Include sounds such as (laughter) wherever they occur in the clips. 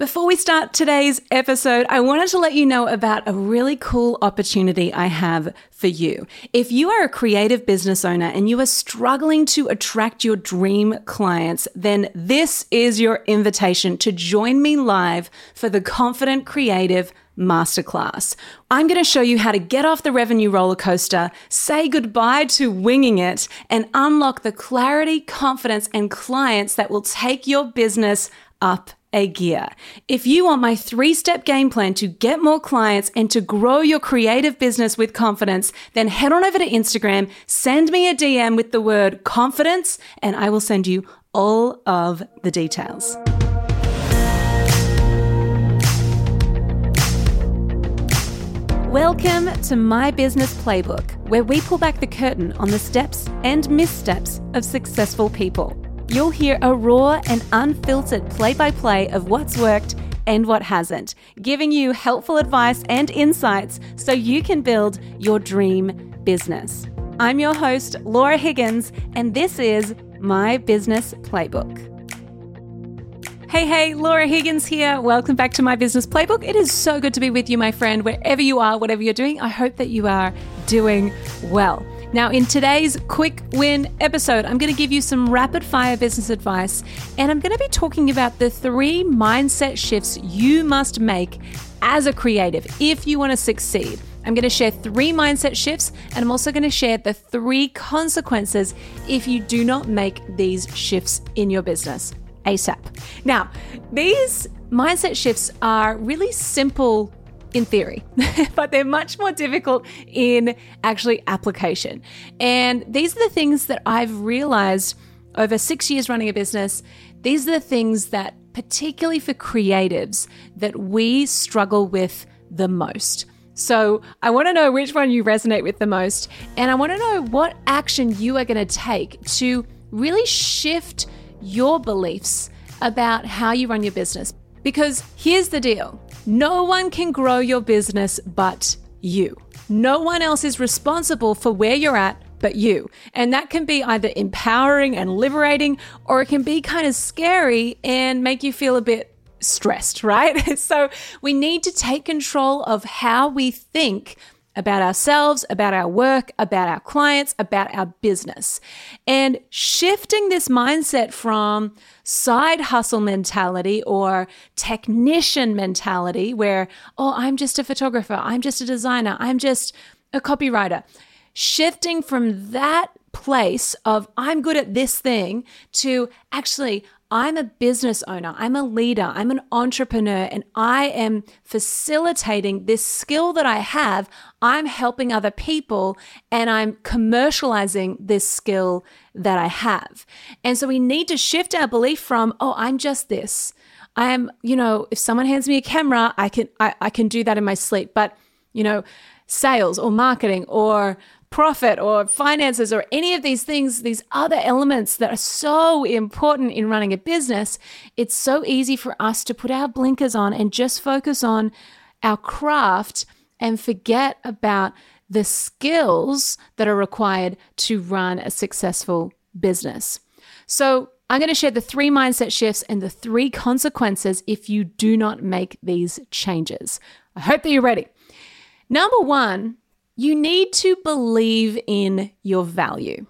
Before we start today's episode, I wanted to let you know about a really cool opportunity I have for you. If you are a creative business owner and you are struggling to attract your dream clients, then this is your invitation to join me live for the Confident Creative Masterclass. I'm going to show you how to get off the revenue roller coaster, say goodbye to winging it, and unlock the clarity, confidence, and clients that will take your business up a gear. If you want my three step game plan to get more clients and to grow your creative business with confidence, then head on over to Instagram, send me a DM with the word confidence, and I will send you all of the details. Welcome to My Business Playbook, where we pull back the curtain on the steps and missteps of successful people you'll hear a raw and unfiltered play by play of what's worked and what hasn't, giving you helpful advice and insights so you can build your dream business. I'm your host, Laura Higgins, and this is My Business Playbook. Hey, hey, Laura Higgins here. Welcome back to my business playbook. It is so good to be with you, my friend, wherever you are, whatever you're doing. I hope that you are doing well. Now, in today's quick win episode, I'm going to give you some rapid fire business advice, and I'm going to be talking about the three mindset shifts you must make as a creative if you want to succeed. I'm going to share three mindset shifts, and I'm also going to share the three consequences if you do not make these shifts in your business ASAP. Now, these mindset shifts are really simple in theory, (laughs) but they're much more difficult in actually application. And these are the things that I've realized over six years running a business. These are the things that, particularly for creatives, that we struggle with the most. So, I want to know which one you resonate with the most, and I want to know what action you are going to take to really shift your beliefs about how you run your business. Because here's the deal no one can grow your business but you. No one else is responsible for where you're at but you. And that can be either empowering and liberating, or it can be kind of scary and make you feel a bit stressed, (laughs) right? so we need to take control of how we think about ourselves, about our work, about our clients, about our business. And shifting this mindset from side hustle mentality or technician mentality, where, oh, I'm just a photographer, I'm just a designer, I'm just a copywriter. Shifting from that place of I'm good at this thing to actually I'm a business owner, I'm a leader, I'm an entrepreneur, and I am facilitating this skill that I have. I'm helping other people and I'm commercializing this skill that I have. And so we need to shift our belief from, oh, I'm just this. I am, you know, if someone hands me a camera, I can I, I can do that in my sleep. But, you know, sales or marketing or profit or finances or any of these things, these other elements that are so important in running a business, it's so easy for us to put our blinkers on and just focus on our craft and forget about the skills that are required to run a successful business. So, I'm going to share the three mindset shifts and the three consequences if you do not make these changes. I hope that you're ready. Number one, you need to believe in your value.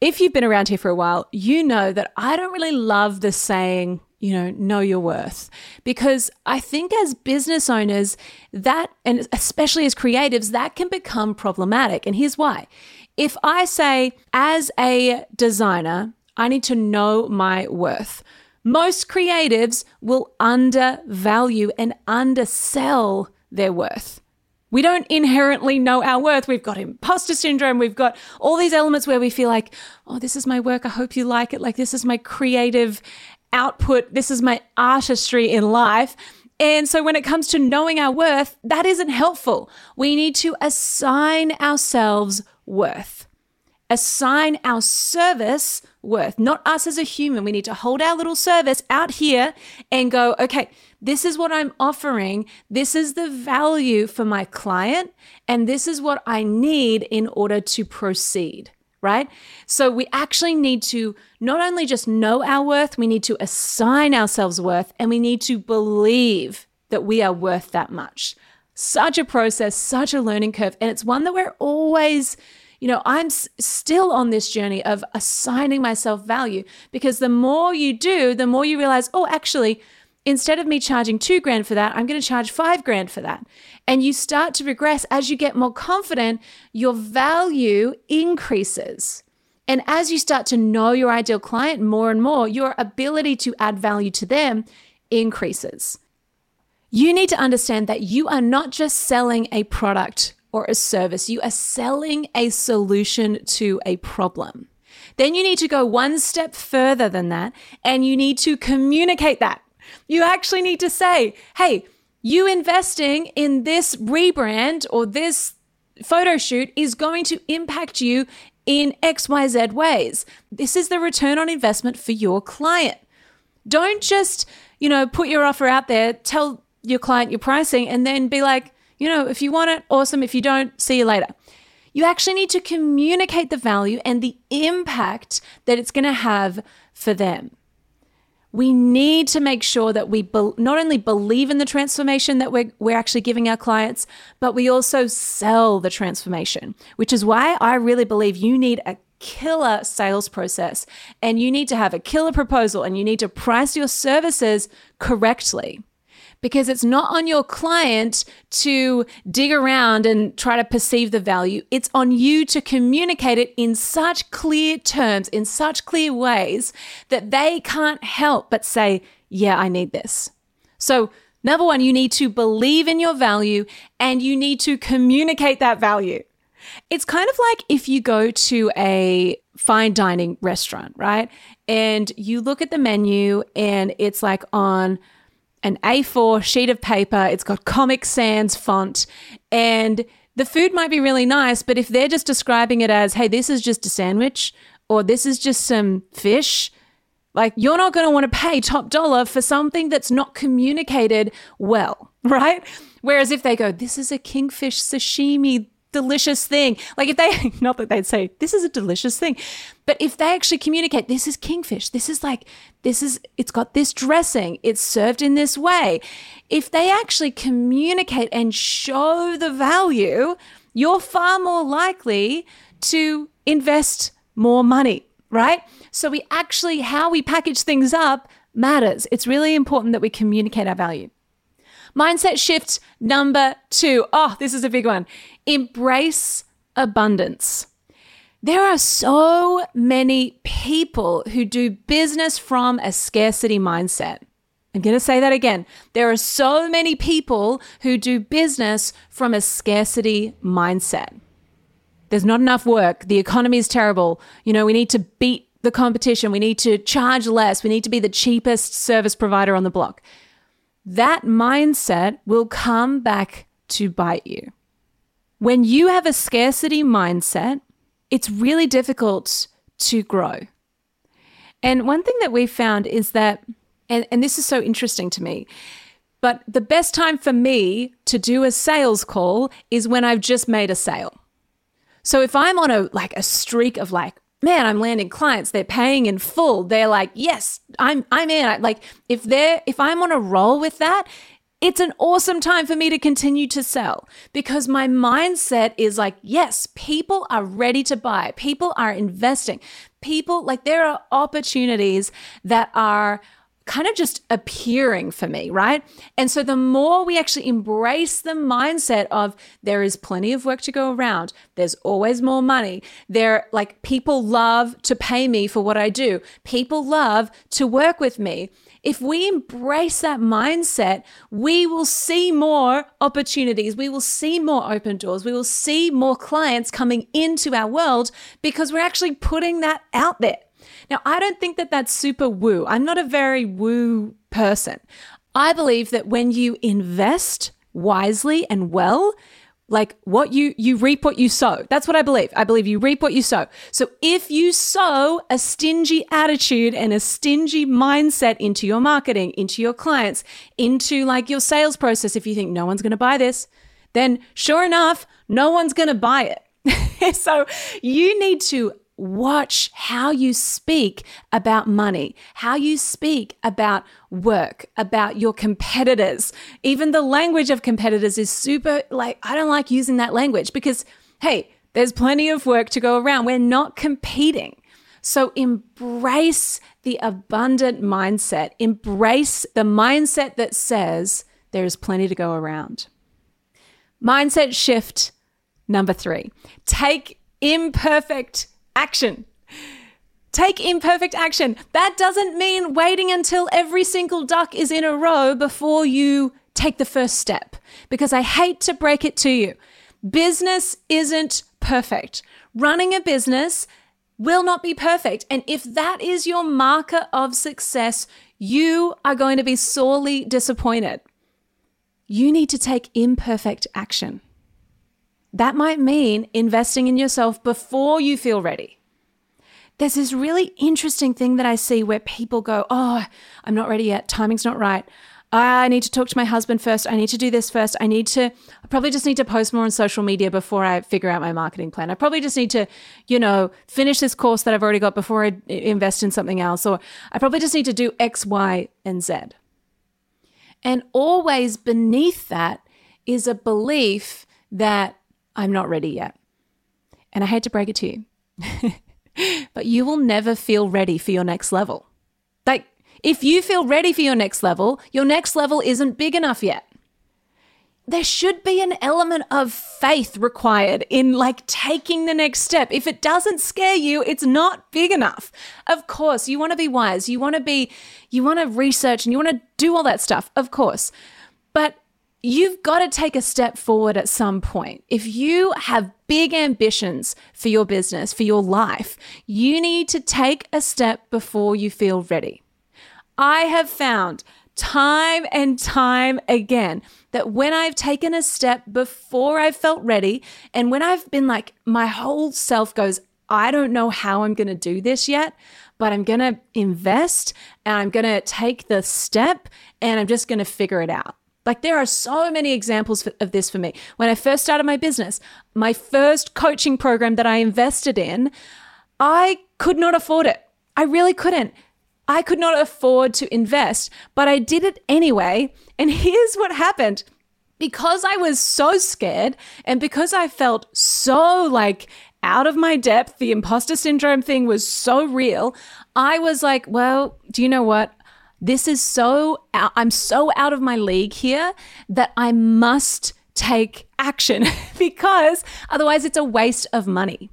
If you've been around here for a while, you know that I don't really love the saying, you know, know your worth. Because I think as business owners, that, and especially as creatives, that can become problematic. And here's why. If I say, as a designer, I need to know my worth, most creatives will undervalue and undersell their worth. We don't inherently know our worth. We've got imposter syndrome. We've got all these elements where we feel like, oh, this is my work. I hope you like it. Like, this is my creative output. This is my artistry in life. And so when it comes to knowing our worth, that isn't helpful. We need to assign ourselves worth assign our service worth, not us as a human. We need to hold our little service out here and go, okay, this is what I'm offering. This is the value for my client. And this is what I need in order to proceed. right? So we actually need to not only just know our worth, we need to assign ourselves worth and we need to believe that we are worth that much. Such a process, such a learning curve. And it's one that we're always, you know, I'm s- still on this journey of assigning myself value because the more you do, the more you realize, oh, actually, instead of me charging two grand for that, I'm going to charge five grand for that. And you start to progress as you get more confident, your value increases. And as you start to know your ideal client more and more, your ability to add value to them increases. You need to understand that you are not just selling a product or a service, you are selling a solution to a problem. Then you need to go one step further than that and you need to communicate that. You actually need to say, hey, you investing in this rebrand or this photo shoot is going to impact you in XYZ ways. This is the return on investment for your client. Don't just, you know, put your offer out there, tell your client your pricing, and then be like, you know, if you want it, awesome. If you don't, see you later. You actually need to communicate the value and the impact that it's going to have for them. We need to make sure that we be- not only believe in the transformation that we're, we're actually giving our clients, but we also sell the transformation, which is why I really believe you need a killer sales process and you need to have a killer proposal and you need to price your services correctly because it's not on your client to dig around and try to perceive the value. It's on you to communicate it in such clear terms, in such clear ways that they can't help but say, Yeah, I need this. So, number one, you need to believe in your value and you need to communicate that value. It's kind of like if you go to a fine dining restaurant, right? And you look at the menu and it's like on an A4 sheet of paper. It's got Comic Sans font. And the food might be really nice, but if they're just describing it as, hey, this is just a sandwich or this is just some fish, like you're not going to want to pay top dollar for something that's not communicated well, (laughs) right? Whereas if they go, this is a kingfish sashimi delicious thing. Like if they, (laughs) not that they'd say, this is a delicious thing, but if they actually communicate, this is kingfish, this is like, this is, it's got this dressing, it's served in this way. If they actually communicate and show the value, you're far more likely to invest more money, right? So we actually, how we package things up matters. It's really important that we communicate our value. Mindset shift number two. Oh, this is a big one. Embrace abundance. There are so many people who do business from a scarcity mindset. I'm going to say that again. There are so many people who do business from a scarcity mindset. There's not enough work. The economy is terrible. You know, we need to beat the competition. We need to charge less. We need to be the cheapest service provider on the block that mindset will come back to bite you. When you have a scarcity mindset, it's really difficult to grow. And one thing that we found is that, and, and this is so interesting to me, but the best time for me to do a sales call is when I've just made a sale. So if I'm on a like a streak of like man, I'm landing clients. They're paying in full. They're like, yes, I'm I'm in. Like if they're if I'm on a roll with that, it's an awesome time for me to continue to sell because my mindset is like, yes, people are ready to buy. People are investing. People like there are opportunities that are kind of just appearing for me, right? And so the more we actually embrace the mindset of there is plenty of work to go around, there's always more money. There like people love to pay me for what I do. People love to work with me. If we embrace that mindset, we will see more opportunities. We will see more open doors. We will see more clients coming into our world because we're actually putting that out there. Now, I don't think that that's super woo. I'm not a very woo person. I believe that when you invest wisely and well, like what you you reap what you sow. That's what I believe. I believe you reap what you sow. So if you sow a stingy attitude and a stingy mindset into your marketing, into your clients, into like your sales process if you think no one's going to buy this, then sure enough, no one's going to buy it. (laughs) so you need to watch how you speak about money, how you speak about work, about your competitors. Even the language of competitors is super, like, I don't like using that language because, hey, there's plenty of work to go around. We're not competing. So embrace the abundant mindset, embrace the mindset that says there is plenty to go around. Mindset shift number three take imperfect action. Take imperfect action. That doesn't mean waiting until every single duck is in a row before you take the first step, because I hate to break it to you. Business isn't perfect. Running a business will not be perfect. And if that is your marker of success, you are going to be sorely disappointed. You need to take imperfect action. That might mean investing in yourself before you feel ready. There's this really interesting thing that I see where people go, Oh, I'm not ready yet. Timing's not right. I need to talk to my husband first. I need to do this first. I need to, I probably just need to post more on social media before I figure out my marketing plan. I probably just need to, you know, finish this course that I've already got before I invest in something else. Or I probably just need to do X, Y, and Z. And always beneath that is a belief that I'm not ready yet. And I hate to break it to you, (laughs) but you will never feel ready for your next level. Like, if you feel ready for your next level, your next level isn't big enough yet. There should be an element of faith required in like taking the next step. If it doesn't scare you, it's not big enough. Of course, you want to be wise. You want to be, you want to research and you want to do all that stuff. Of course. But you've got to take a step forward at some point. If you have big ambitions for your business, for your life, you need to take a step before you feel ready. I have found time and time again that when I've taken a step before I felt ready, and when I've been like, my whole self goes, I don't know how I'm going to do this yet, but I'm going to invest and I'm going to take the step and I'm just going to figure it out. Like there are so many examples of this for me. When I first started my business, my first coaching program that I invested in, I could not afford it. I really couldn't. I could not afford to invest, but I did it anyway. And (laughs) here's what happened. Because I was so scared and because I felt so like out of my depth, the imposter syndrome thing was so real. I was like, well, do you know what? This is so, I'm so out of my league here that I must take action (laughs) because otherwise it's a waste of money.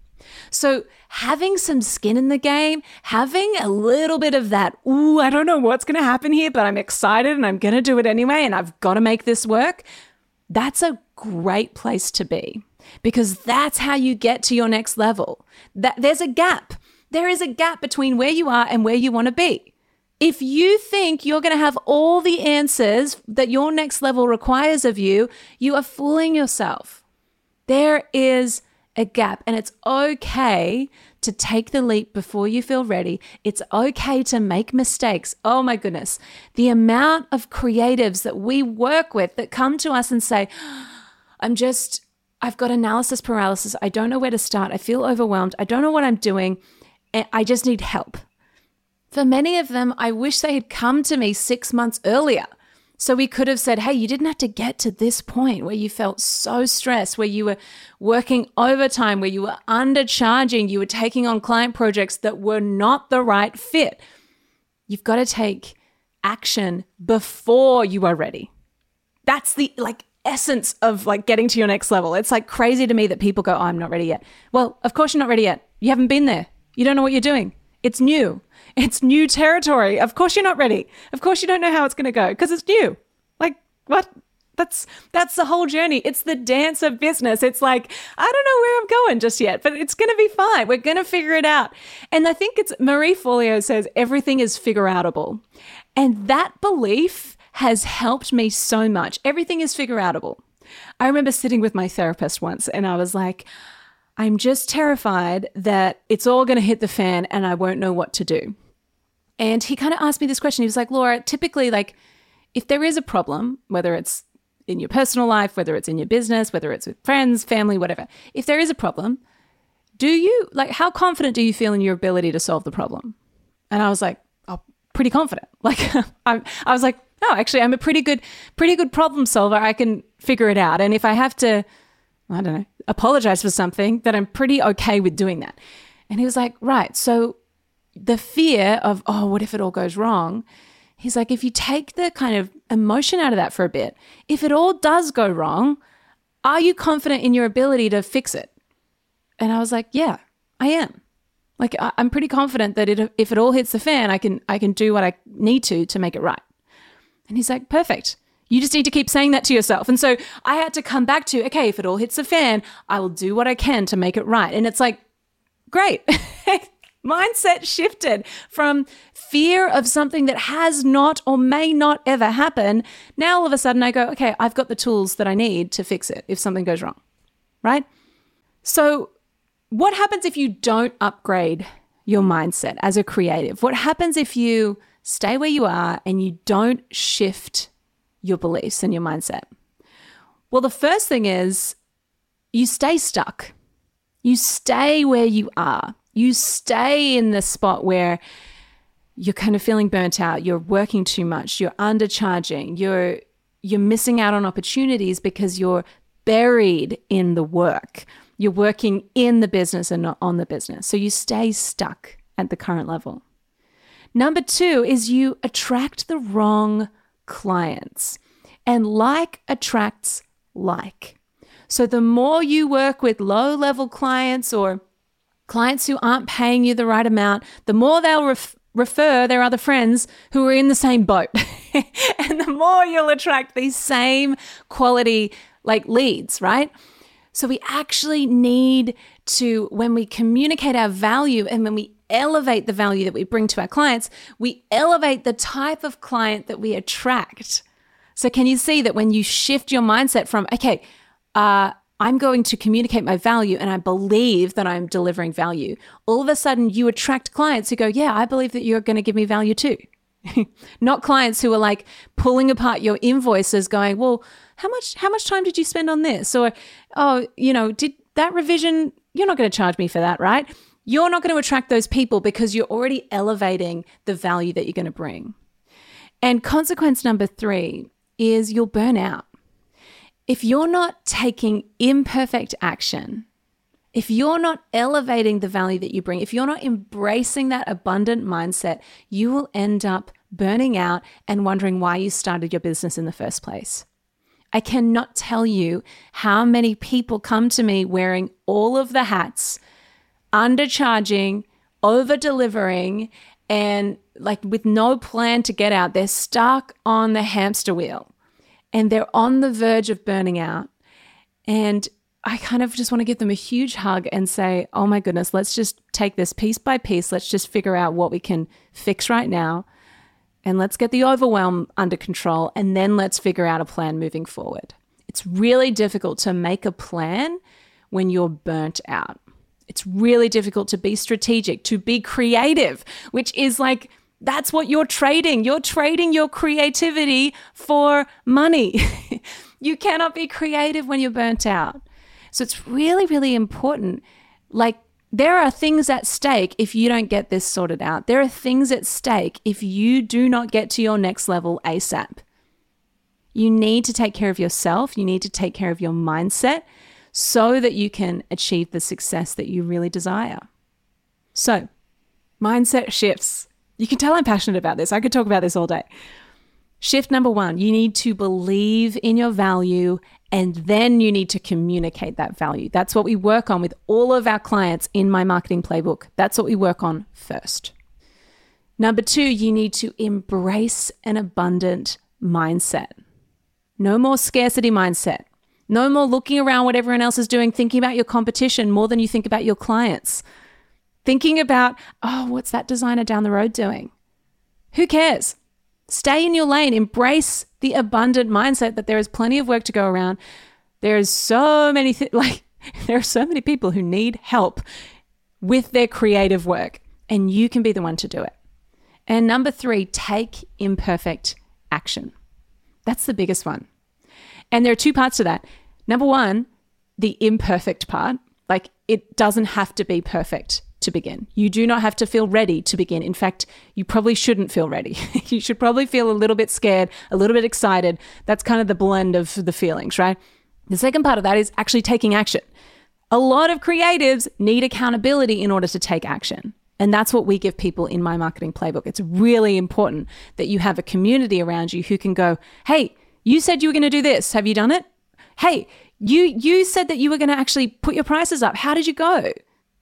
So, having some skin in the game, having a little bit of that, ooh, I don't know what's going to happen here, but I'm excited and I'm going to do it anyway, and I've got to make this work, that's a great place to be because that's how you get to your next level. That there's a gap. There is a gap between where you are and where you want to be. If you think you're going to have all the answers that your next level requires of you, you are fooling yourself. There is a gap, and it's okay to take the leap before you feel ready. It's okay to make mistakes. Oh my goodness. The amount of creatives that we work with that come to us and say, ah, I'm just, I've got analysis paralysis. I don't know where to start. I feel overwhelmed. I don't know what I'm doing. Eh, I just need help. For many of them, I wish they had come to me six months earlier. So we could have said, hey, you didn't have to get to this point where you felt so stressed, where you were working overtime, where you were undercharging, you were taking on client projects that were not the right fit. You've got to take action before you are ready. That's the like essence of like getting to your next level. It's like crazy to me that people go, oh, I'm not ready yet. Well, of course you're not ready yet. You haven't been there. You don't know what you're doing. It's new. It's new territory. Of course you're not ready. Of course you don't know how it's going to go because it's new. Like what? That's that's the whole journey. It's the dance of business. It's like I don't know where I'm going just yet, but it's going to be fine. We're going to figure it out. And I think it's Marie Forleo says everything is figure outable. And that belief has helped me so much. Everything is figure outable. I remember sitting with my therapist once and I was like, I'm just terrified that it's all going to hit the fan and I won't know what to do. And he kind of asked me this question. He was like, Laura, typically, like, if there is a problem, whether it's in your personal life, whether it's in your business, whether it's with friends, family, whatever, if there is a problem, do you like how confident do you feel in your ability to solve the problem? And I was like, oh, pretty confident. (laughs) Like I'm, I was like, no, actually, I'm a pretty good, pretty good problem solver. I can figure it out. And if I have to, I don't know, apologize for something, that I'm pretty okay with doing that. And he was like, right. So the fear of, oh, what if it all goes wrong? He's like, if you take the kind of emotion out of that for a bit, if it all does go wrong, are you confident in your ability to fix it? And I was like, yeah, I am. Like I, am pretty confident that it, if it all hits the fan, I can I can do what I need to to make it right. And he's like, perfect. You just need to keep saying that to yourself. And so I had to come back to, okay, if it all hits the fan, I will do what I can to make it right. And it's like, great. (laughs) Mindset shifted from fear of something that has not or may not ever happen. Now all of a sudden I go, okay, I've got the tools that I need to fix it if something goes wrong. Right? So what happens if you don't upgrade your mindset as a creative? What happens if you stay where you are and you don't shift your beliefs and your mindset? Well, the first thing is you stay stuck. You stay where you are. You stay in the spot where you're kind of feeling burnt out, you're working too much, you're undercharging, you're you're missing out on opportunities because you're buried in the work. You're working in the business and not on the business. So you stay stuck at the current level. Number two is you attract the wrong clients, and like attracts like. So the more you work with low level clients or clients who aren't paying you the right amount, the more they'll ref- refer their other friends who are in the same boat. (laughs) and the more you'll attract these same quality like leads, right? So we actually need to, when we communicate our value and when we elevate the value that we bring to our clients, we elevate the type of client that we attract. So, can you see that when you shift your mindset from, okay, uh, I'm going to communicate my value and I believe that I'm delivering value, all of a sudden you attract clients who go, yeah, I believe that you're going to give me value too. (laughs) Not clients who are like pulling apart your invoices going, well, how much how much time did you spend on this? Or oh, you know, did that revision you're not going to charge me for that, right? You're not going to attract those people because you're already elevating the value that you're going to bring. And consequence number 3 is you'll burn out. If you're not taking imperfect action, if you're not elevating the value that you bring, if you're not embracing that abundant mindset, you will end up burning out and wondering why you started your business in the first place. I cannot tell you how many people come to me wearing all of the hats, undercharging, over delivering, and like with no plan to get out. They're stuck on the hamster wheel and they're on the verge of burning out. And I kind of just want to give them a huge hug and say, oh my goodness, let's just take this piece by piece. Let's just figure out what we can fix right now and let's get the overwhelm under control and then let's figure out a plan moving forward. It's really difficult to make a plan when you're burnt out. It's really difficult to be strategic, to be creative, which is like that's what you're trading. You're trading your creativity for money. (laughs) you cannot be creative when you're burnt out. So it's really, really important. Like there are things at stake if you don't get this sorted out. There are things at stake if you do not get to your next level ASAP. You need to take care of yourself, you need to take care of your mindset so that you can achieve the success that you really desire. So, mindset shifts. You can tell I'm passionate about this. I could talk about this all day. Shift number one you need to believe in your value and then you need to communicate that value. That's what we work on with all of our clients in my marketing playbook. That's what we work on first. Number two, you need to embrace an abundant mindset. No more scarcity mindset. No more looking around what everyone else is doing, thinking about your competition more than you think about your clients. Thinking about, oh, what's that designer down the road doing? Who cares? Stay in your lane, embrace the abundant mindset that there is plenty of work to go around. There is so many th- (laughs) like there are so many people who need help with their creative work and you can be the one to do it. And number 3, take imperfect action. That's the biggest one. And there are two parts to that. Number 1, the imperfect part, Like it doesn't have to be perfect to begin. You do not have to feel ready to begin. In fact, you probably shouldn't feel ready. (laughs) you should probably feel a little bit scared, a little bit excited. That's kind of the blend of the feelings, right? The second part of that is actually taking action. A lot of creatives need accountability in order to take action. And that's what we give people in my marketing playbook. It's really important that you have a community around you who can go, "Hey, you said you were going to do this. Have you done it? Hey, you you said that you were going to actually put your prices up. How did you go?"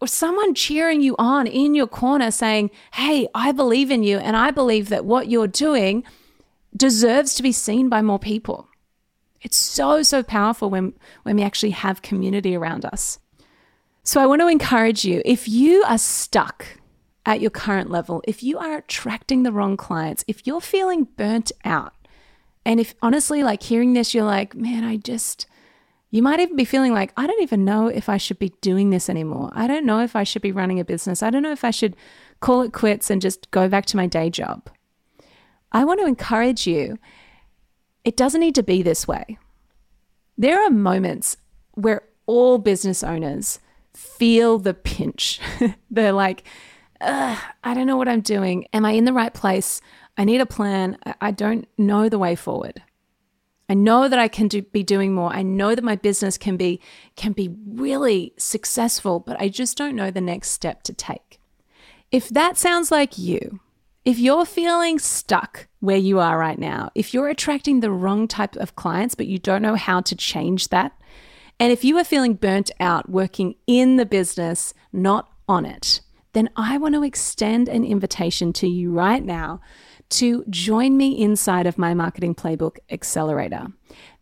Or someone cheering you on in your corner saying, "Hey, I believe in you and I believe that what you're doing deserves to be seen by more people." It's so so powerful when when we actually have community around us. So I want to encourage you if you are stuck at your current level, if you are attracting the wrong clients, if you're feeling burnt out, and if honestly, like hearing this, you're like, man, I just, you might even be feeling like, I don't even know if I should be doing this anymore. I don't know if I should be running a business. I don't know if I should call it quits and just go back to my day job. I want to encourage you, it doesn't need to be this way. There are moments where all business owners feel the pinch. (laughs) They're like, I don't know what I'm doing. Am I in the right place? I need a plan. I don't know the way forward. I know that I can do, be doing more. I know that my business can be can be really successful, but I just don't know the next step to take. If that sounds like you, if you're feeling stuck where you are right now, if you're attracting the wrong type of clients but you don't know how to change that, and if you are feeling burnt out working in the business, not on it, then I want to extend an invitation to you right now to join me inside of my marketing playbook accelerator.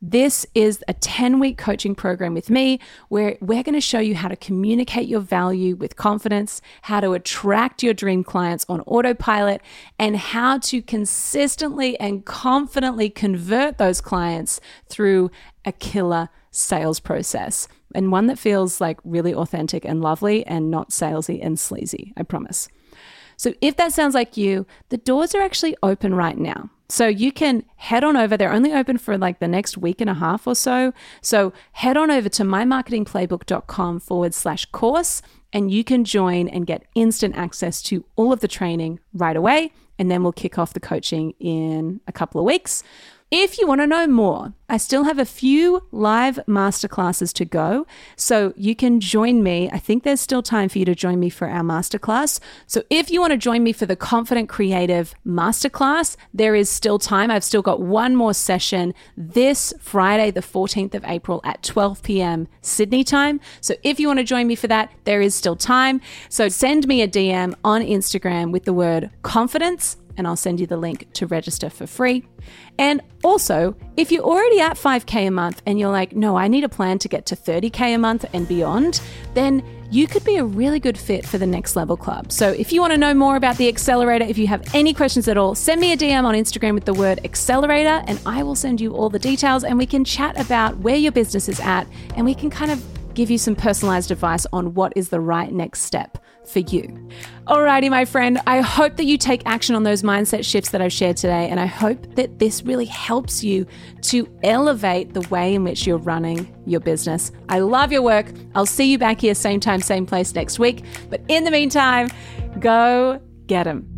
This is a 10 week coaching program with me where we're going to show you how to communicate your value with confidence, how to attract your dream clients on autopilot, and how to consistently and confidently convert those clients through a killer sales process and one that feels like really authentic and lovely and not salesy and sleazy, I promise. So if that sounds like you, the doors are actually open right now. So you can head on over. They're only open for like the next week and a half or so. So head on over to mymarketingplaybook.com forward slash course and you can join and get instant access to all of the training right away. And then we'll kick off the coaching in a couple of weeks. If you want to know more, I still have a few live masterclasses to go. So you can join me. I think there's still time for you to join me for our masterclass. So if you want to join me for the Confident Creative Masterclass, there is still time. I've still got one more session this Friday, the 14th of April at 12 p.m. Sydney time. So if you want to join me for that, there is still time. So send me a DM on Instagram with the word confidence and I'll send you the link to register for free. And also, if you're already at 5K a month and you're like, no, I need a plan to get to 30K a month and beyond, then you could be a really good fit for the Next Level Club. So if you want to know more about the accelerator, if you have any questions at all, send me a DM on Instagram with the word accelerator and I will send you all the details and we can chat about where your business is at and we can kind of give you some personalized advice on what is the right next step for you. Alrighty, my friend, I hope that you take action on those mindset shifts that I've shared today, and I hope that this really helps you to elevate the way in which you're running your business. I love your work. I'll see you back here, same time, same place next week. But in the meantime, go get them.